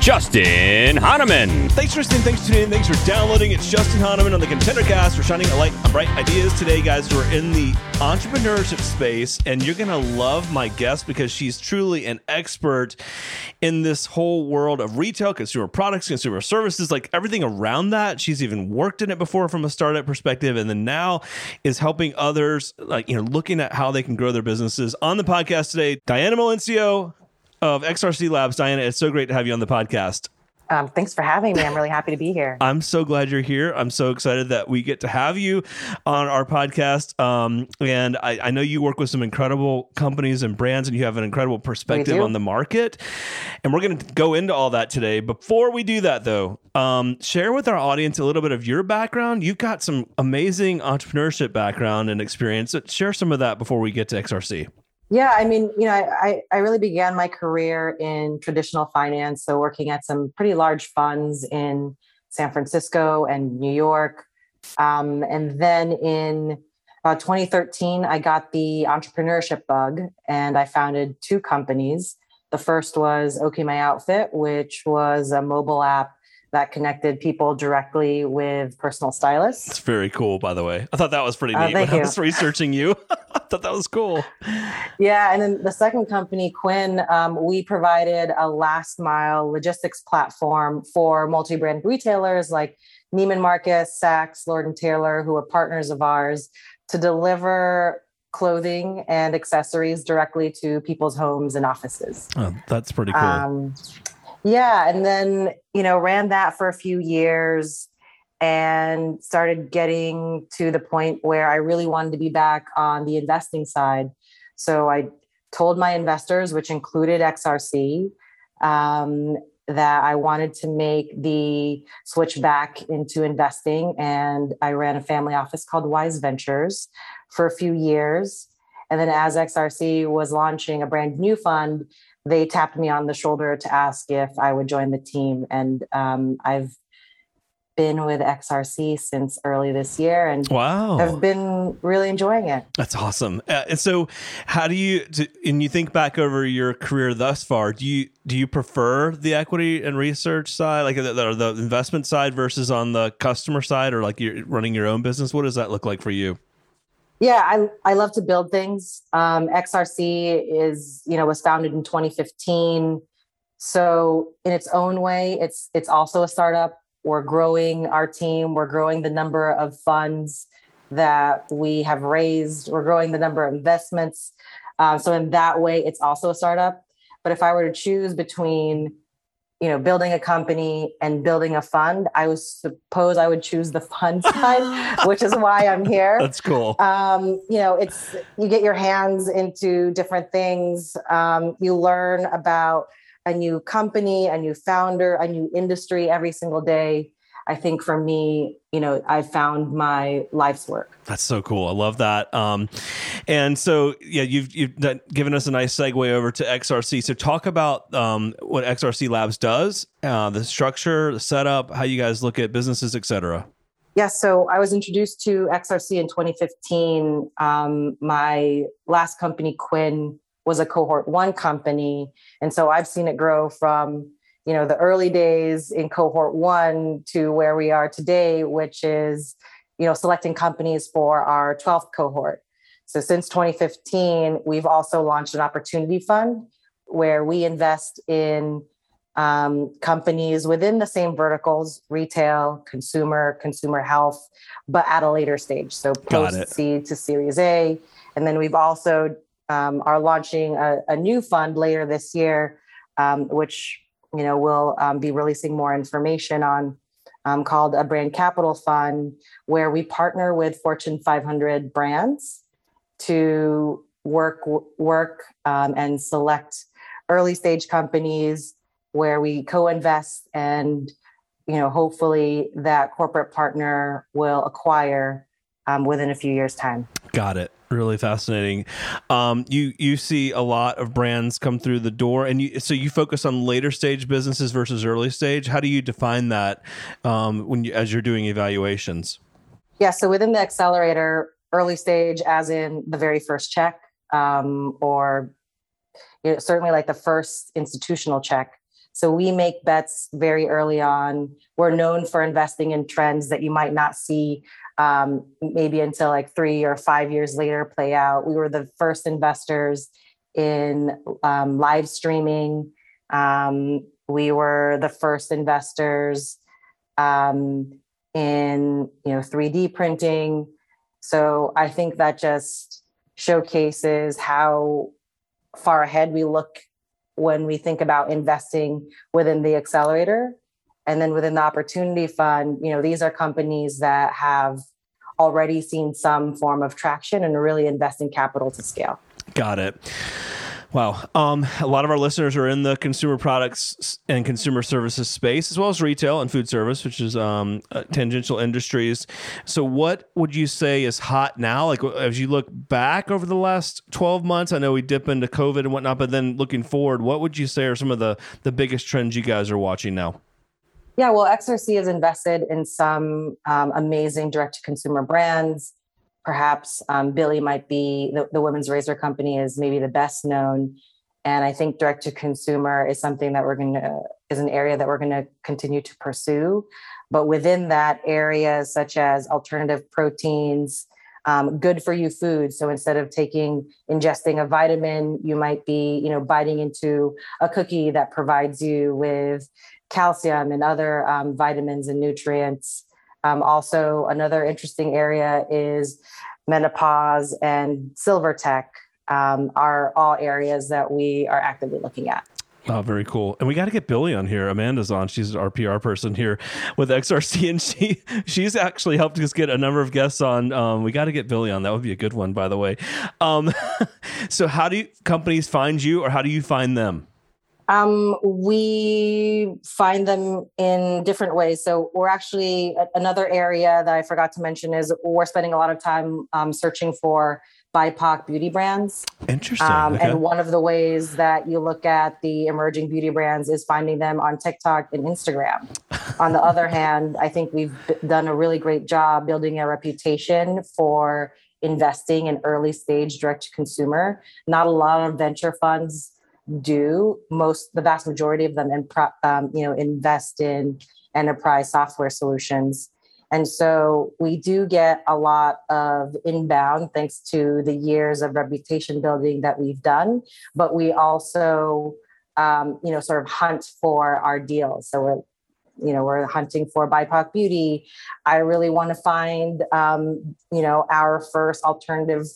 Justin Hahnemann. Thanks for listening. Thanks for tuning in. Thanks for downloading. It's Justin Hahnemann on the ContenderCast. We're shining a light on bright ideas today, guys. We're in the entrepreneurship space, and you're going to love my guest because she's truly an expert in this whole world of retail, consumer products, consumer services, like everything around that. She's even worked in it before from a startup perspective, and then now is helping others, like, you know, looking at how they can grow their businesses. On the podcast today, Diana Melencio of XRC Labs. Diana, it's so great to have you on the podcast. Um, thanks for having me. I'm really happy to be here. I'm so glad you're here. I'm so excited that we get to have you on our podcast. Um, and I, I, know you work with some incredible companies and brands, and you have an incredible perspective on the market. And we're going to go into all that today. Before we do that, though, um, share with our audience a little bit of your background. You've got some amazing entrepreneurship background and experience. Share some of that before we get to XRC. Yeah, I mean, you know, I, I really began my career in traditional finance, so working at some pretty large funds in San Francisco and New York. Um, and then in uh, 2013, I got the entrepreneurship bug and I founded two companies. The first was OK My Outfit, which was a mobile app that connected people directly with personal stylists. It's very cool, by the way. I thought that was pretty uh, neat uh, when you. I was researching you. I thought that was cool. Yeah, and then the second company, Quinn, um, we provided a last mile logistics platform for multi-brand retailers like Neiman Marcus, Saks, Lord and Taylor, who are partners of ours, to deliver clothing and accessories directly to people's homes and offices. Oh, that's pretty cool. Um, yeah. And then, you know, ran that for a few years and started getting to the point where I really wanted to be back on the investing side. So I told my investors, which included XRC, um, that I wanted to make the switch back into investing. And I ran a family office called Wise Ventures for a few years. And then as XRC was launching a brand new fund, they tapped me on the shoulder to ask if I would join the team. And um, I've been with XRC since early this year and wow. I've been really enjoying it. That's awesome. Uh, and so how do you do, and you think back over your career thus far, do you do you prefer the equity and research side like the, the, the investment side versus on the customer side or like you're running your own business? What does that look like for you? Yeah, I I love to build things. Um, XRC is you know was founded in 2015, so in its own way, it's it's also a startup. We're growing our team. We're growing the number of funds that we have raised. We're growing the number of investments. Uh, so in that way, it's also a startup. But if I were to choose between you know building a company and building a fund i would suppose i would choose the fund side which is why i'm here. That's cool. Um, you know it's you get your hands into different things. Um, you learn about a new company a new founder a new industry every single day I think for me, you know, I found my life's work. That's so cool. I love that. Um, and so, yeah, you've you've given us a nice segue over to XRC. So, talk about um, what XRC Labs does, uh, the structure, the setup, how you guys look at businesses, et cetera. Yeah, so I was introduced to XRC in 2015. Um, my last company, Quinn, was a cohort one company, and so I've seen it grow from you know the early days in cohort one to where we are today which is you know selecting companies for our 12th cohort. So since 2015 we've also launched an opportunity fund where we invest in um, companies within the same verticals retail consumer consumer health but at a later stage. So post seed to series a. And then we've also um, are launching a, a, new fund later this year um, which you know, we'll um, be releasing more information on um, called a brand capital fund, where we partner with Fortune 500 brands to work work um, and select early stage companies where we co-invest and you know hopefully that corporate partner will acquire um, within a few years time. Got it Really fascinating. Um, you you see a lot of brands come through the door, and you, so you focus on later stage businesses versus early stage. How do you define that um, when you, as you're doing evaluations? Yeah, so within the accelerator, early stage, as in the very first check, um, or you know, certainly like the first institutional check. So we make bets very early on. We're known for investing in trends that you might not see um, maybe until like three or five years later play out. We were the first investors in um, live streaming. Um, we were the first investors um, in you know 3D printing. So I think that just showcases how far ahead we look when we think about investing within the accelerator and then within the opportunity fund you know these are companies that have already seen some form of traction and really investing capital to scale got it Wow. Um, a lot of our listeners are in the consumer products and consumer services space, as well as retail and food service, which is um, uh, tangential industries. So, what would you say is hot now? Like, as you look back over the last 12 months, I know we dip into COVID and whatnot, but then looking forward, what would you say are some of the, the biggest trends you guys are watching now? Yeah, well, XRC is invested in some um, amazing direct to consumer brands perhaps um, Billie might be the, the women's razor company is maybe the best known. And I think direct to consumer is something that we're going to, is an area that we're going to continue to pursue. But within that, areas such as alternative proteins, um, good for you food. So instead of taking, ingesting a vitamin, you might be, you know, biting into a cookie that provides you with calcium and other um, vitamins and nutrients. Um, also, another interesting area is menopause and silver tech um, are all areas that we are actively looking at. Oh, very cool. And we got to get Billie on here. Amanda's on. She's our PR person here with XRC, and she she's actually helped us get a number of guests on. Um, we got to get Billie on. That would be a good one, by the way. Um, so, how do you, companies find you, or how do you find them? Um, we find them in different ways. So we're actually another area that I forgot to mention is we're spending a lot of time um, searching for BIPOC beauty brands. Interesting. Um, okay. And one of the ways that you look at the emerging beauty brands is finding them on TikTok and Instagram. on the other hand, I think we've done a really great job building a reputation for investing in early stage direct to consumer. Not a lot of venture funds do most the vast majority of them and um, you know invest in enterprise software solutions. And so we do get a lot of inbound thanks to the years of reputation building that we've done. But we also um, you know sort of hunt for our deals. So we're you know we're hunting for bipoc beauty. I really want to find um, you know our first alternative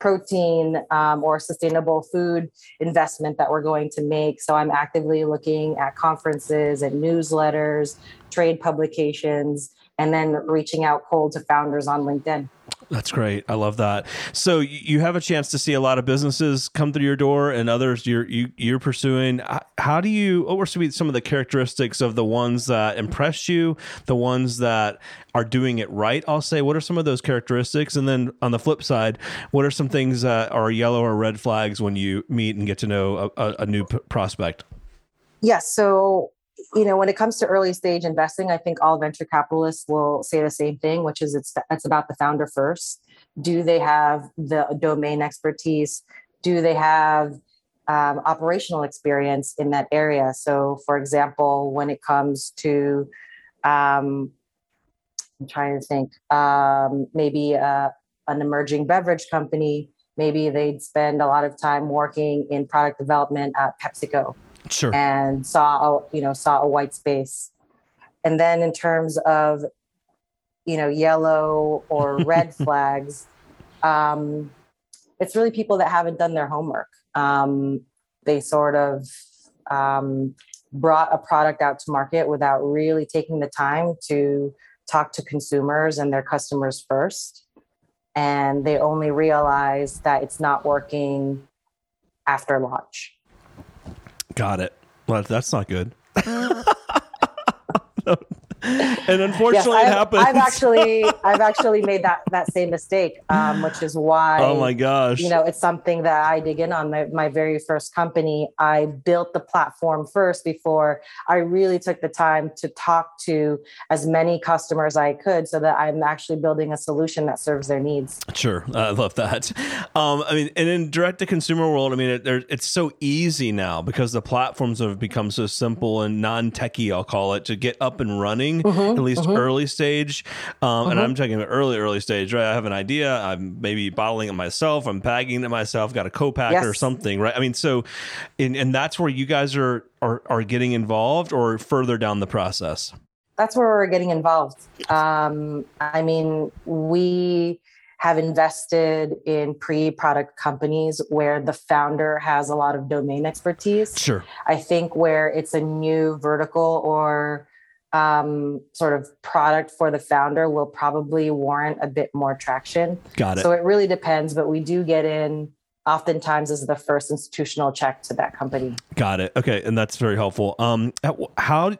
protein um, or sustainable food investment that we're going to make. So I'm actively looking at conferences and newsletters, trade publications, and then reaching out cold to founders on LinkedIn. That's great. I love that. So you have a chance to see a lot of businesses come through your door, and others you're you, are you are pursuing. How do you? What were some of the characteristics of the ones that impressed you? The ones that are doing it right? I'll say. What are some of those characteristics? And then on the flip side, what are some things that are yellow or red flags when you meet and get to know a, a new p- prospect? Yes. So you know, when it comes to early stage investing, I think all venture capitalists will say the same thing, which is it's it's about the founder first. Do they have the domain expertise? Do they have um, operational experience in that area? So, for example, when it comes to, um, I'm trying to think, um, maybe uh, an emerging beverage company, maybe they'd spend a lot of time working in product development at PepsiCo sure. and saw a, you know saw a white space. And then in terms of you know yellow or red flags um, it's really people that haven't done their homework. Um, they sort of um, brought a product out to market without really taking the time to talk to consumers and their customers first. And they only realize that it's not working after launch Got it. Well, that's not good. and unfortunately, yes, it happens. I've actually, I've actually made that that same mistake, um, which is why. Oh my gosh! You know, it's something that I dig in on. My, my very first company, I built the platform first before I really took the time to talk to as many customers I could, so that I'm actually building a solution that serves their needs. Sure, I love that. Um, I mean, and in direct to consumer world, I mean, it, it's so easy now because the platforms have become so simple and non techy. I'll call it to get up and running mm-hmm, at least mm-hmm. early stage. Um, mm-hmm. And I'm talking about early, early stage, right? I have an idea. I'm maybe bottling it myself. I'm bagging it myself. Got a co-packer yes. or something, right? I mean, so, and, and that's where you guys are, are are getting involved, or further down the process. That's where we're getting involved. Um, I mean, we have invested in pre-product companies where the founder has a lot of domain expertise. Sure. I think where it's a new vertical or um, sort of product for the founder will probably warrant a bit more traction. Got it. So it really depends, but we do get in oftentimes as the first institutional check to that company. Got it. Okay, and that's very helpful. Um, how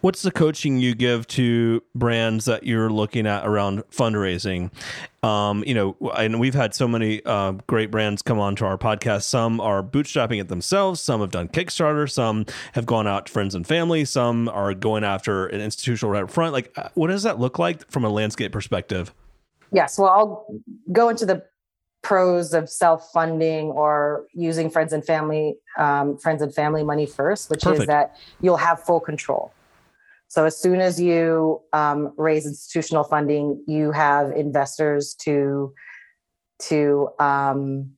What's the coaching you give to brands that you're looking at around fundraising? Um, you know, and we've had so many uh, great brands come on to our podcast. Some are bootstrapping it themselves. Some have done Kickstarter. Some have gone out to friends and family. Some are going after an institutional right up front. Like, uh, what does that look like from a landscape perspective? Yes. Well, I'll go into the pros of self-funding or using friends and family um, friends and family money first which Perfect. is that you'll have full control so as soon as you um, raise institutional funding, you have investors to to um,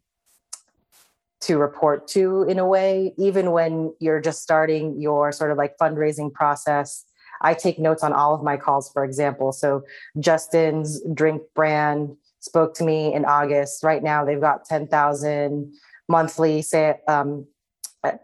to report to in a way. Even when you're just starting your sort of like fundraising process, I take notes on all of my calls. For example, so Justin's drink brand spoke to me in August. Right now, they've got ten thousand monthly, say um,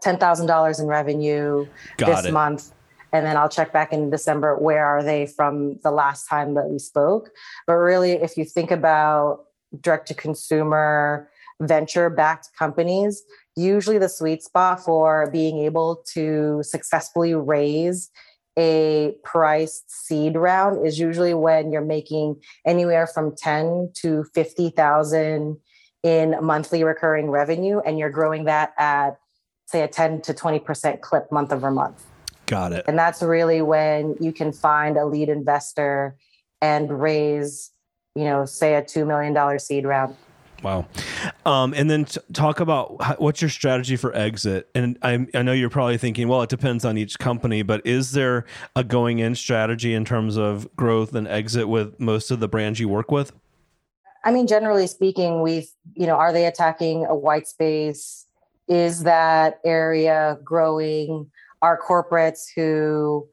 ten thousand dollars in revenue got this it. month and then I'll check back in December. Where are they from the last time that we spoke? But really, if you think about direct to consumer venture backed companies, usually the sweet spot for being able to successfully raise a priced seed round is usually when you're making anywhere from 10 to 50,000 in monthly recurring revenue and you're growing that at say a 10 to 20% clip month over month. Got it. And that's really when you can find a lead investor and raise, you know, say a $2 million seed round. Wow. Um, and then t- talk about how, what's your strategy for exit. And I, I know you're probably thinking, well, it depends on each company, but is there a going in strategy in terms of growth and exit with most of the brands you work with? I mean, generally speaking, we've, you know, are they attacking a white space? Is that area growing? Our corporates who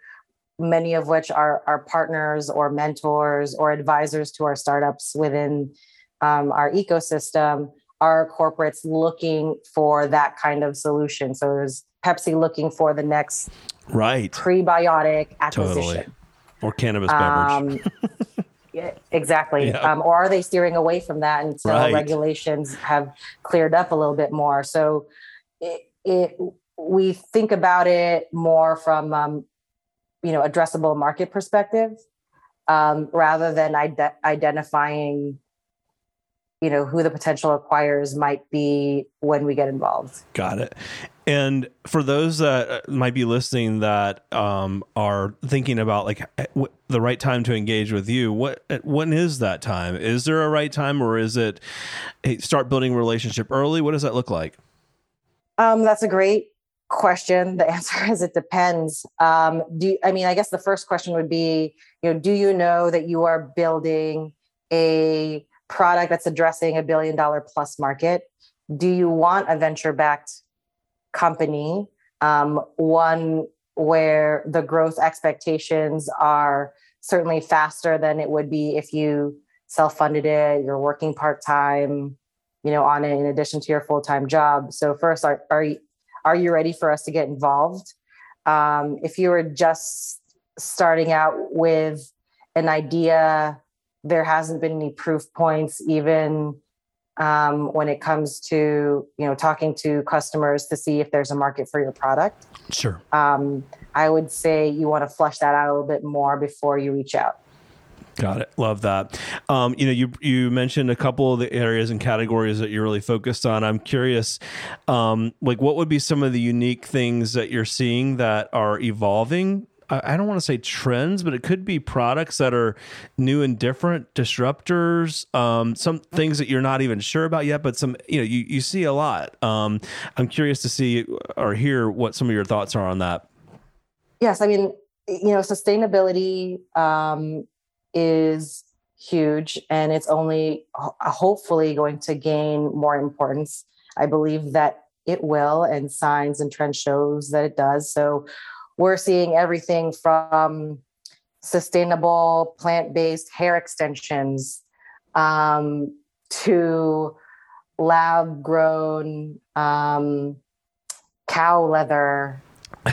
many of which are our partners or mentors or advisors to our startups within um, our ecosystem are corporates looking for that kind of solution so there's pepsi looking for the next right prebiotic acquisition totally. or cannabis beverage um, yeah, exactly yeah. Um, or are they steering away from that until right. regulations have cleared up a little bit more so it, it we think about it more from um, you know addressable market perspective um, rather than ide- identifying you know who the potential acquirers might be when we get involved. Got it. And for those that uh, might be listening that um, are thinking about like eh, the right time to engage with you what eh, when is that time? Is there a right time or is it hey, start building relationship early? What does that look like? Um, that's a great question. The answer is it depends. Um, do i mean i guess the first question would be you know do you know that you are building a product that's addressing a billion dollar plus market? Do you want a venture backed company? Um, one where the growth expectations are certainly faster than it would be if you self-funded it you're working part-time you know on it in addition to your full-time job. So first are, are are you ready for us to get involved? Um, if you were just starting out with an idea, there hasn't been any proof points, even um, when it comes to you know talking to customers to see if there's a market for your product. Sure. Um, I would say you want to flush that out a little bit more before you reach out. Got it. Love that. Um, you know, you you mentioned a couple of the areas and categories that you're really focused on. I'm curious, um, like what would be some of the unique things that you're seeing that are evolving I don't want to say trends, but it could be products that are new and different, disruptors, um, some things that you're not even sure about yet, but some, you know, you, you see a lot. Um, I'm curious to see or hear what some of your thoughts are on that. Yes. I mean, you know, sustainability um, is huge and it's only hopefully going to gain more importance. I believe that it will, and signs and trend shows that it does. So, we're seeing everything from sustainable plant-based hair extensions um, to lab grown um, cow leather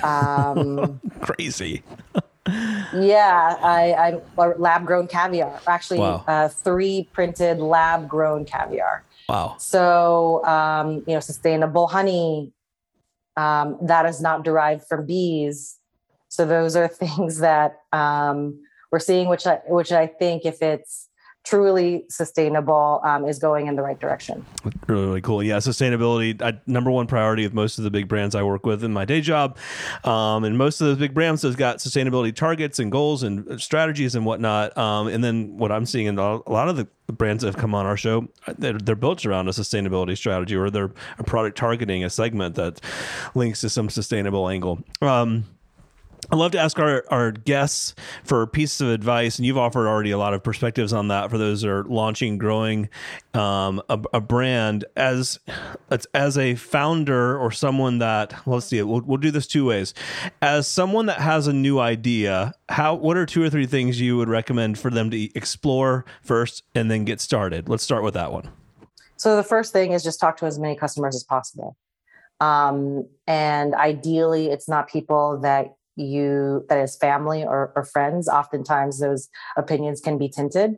um, crazy yeah i i lab grown caviar actually wow. uh, 3D printed lab grown caviar wow so um, you know sustainable honey um, that is not derived from bees. So those are things that um, we're seeing, which I, which I think if it's truly sustainable um, is going in the right direction. Really, really cool. Yeah, sustainability, I, number one priority of most of the big brands I work with in my day job. Um, and most of those big brands has got sustainability targets and goals and strategies and whatnot. Um, and then what I'm seeing in a lot of the brands that have come on our show, they're, they're built around a sustainability strategy or they're a product targeting a segment that links to some sustainable angle. Um, I love to ask our, our guests for pieces of advice, and you've offered already a lot of perspectives on that for those that are launching, growing um, a, a, brand as as a founder or someone that well, let's see, we'll, we'll do this two ways. As someone that has a new idea, how what are two or three things you would recommend for them to explore first and then get started? Let's start with that one. So the first thing is just talk to as many customers as possible. Um, and ideally, it's not people that you that is family or, or friends oftentimes those opinions can be tinted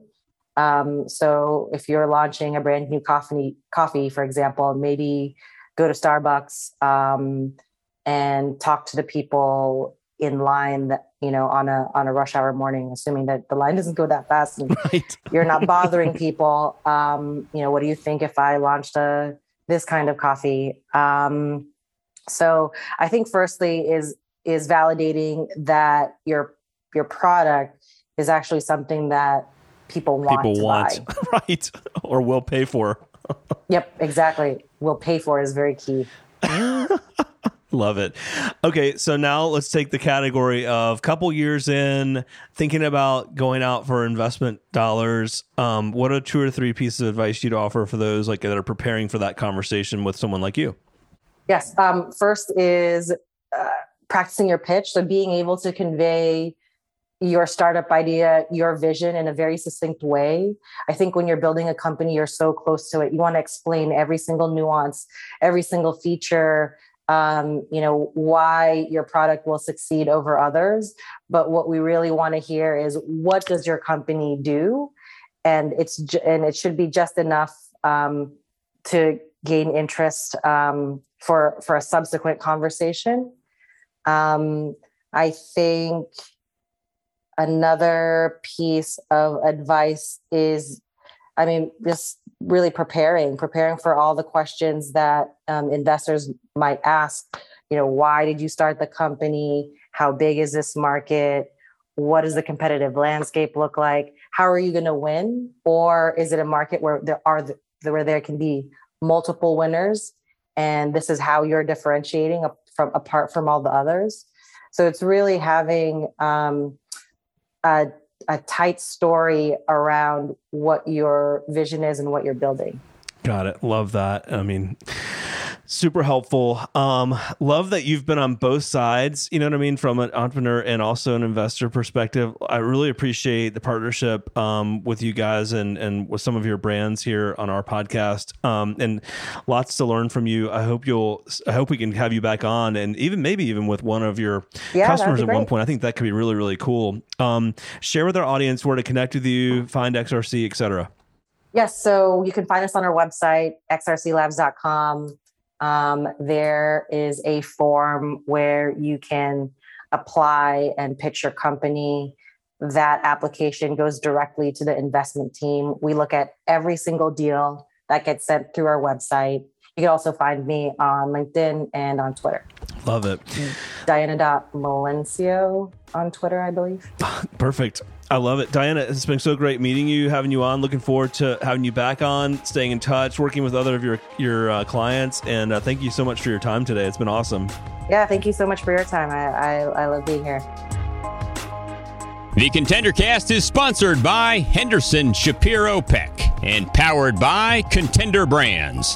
um, so if you're launching a brand new coffee coffee for example maybe go to starbucks um, and talk to the people in line that you know on a on a rush hour morning assuming that the line doesn't go that fast and right. you're not bothering people um, you know what do you think if i launched a this kind of coffee um, so i think firstly is is validating that your your product is actually something that people want people want right or will pay for yep exactly will pay for is very key Love it. Okay, so now let's take the category of couple years in, thinking about going out for investment dollars. Um, what are two or three pieces of advice you'd offer for those like that are preparing for that conversation with someone like you? Yes. Um, first is uh, practicing your pitch. So being able to convey your startup idea, your vision in a very succinct way. I think when you're building a company, you're so close to it. You want to explain every single nuance, every single feature, um, you know, why your product will succeed over others. But what we really want to hear is what does your company do? And it's and it should be just enough um, to gain interest um, for for a subsequent conversation. Um, I think another piece of advice is, I mean, just really preparing, preparing for all the questions that um, investors might ask. You know, why did you start the company? How big is this market? What does the competitive landscape look like? How are you going to win? Or is it a market where there are the, where there can be multiple winners, and this is how you're differentiating from apart from all the others. So it's really having um, a, a tight story around what your vision is and what you're building. Got it. Love that. I mean, super helpful. Um, love that you've been on both sides, you know what I mean, from an entrepreneur and also an investor perspective. I really appreciate the partnership um, with you guys and and with some of your brands here on our podcast. Um, and lots to learn from you. I hope you'll I hope we can have you back on and even maybe even with one of your yeah, customers at one point. I think that could be really, really cool. Um, share with our audience where to connect with you, find XRC, etc. Yes, so you can find us on our website, xrclabs.com. Um, there is a form where you can apply and pitch your company, that application goes directly to the investment team. We look at every single deal that gets sent through our website. You can also find me on LinkedIn and on Twitter. Love it. Diana.Melencio on Twitter, I believe. Perfect. I love it. Diana, it's been so great meeting you, having you on. Looking forward to having you back on, staying in touch, working with other of your, your uh, clients. And uh, thank you so much for your time today. It's been awesome. Yeah, thank you so much for your time. I, I, I love being here. The Contender Cast is sponsored by Henderson Shapiro Peck and powered by Contender Brands.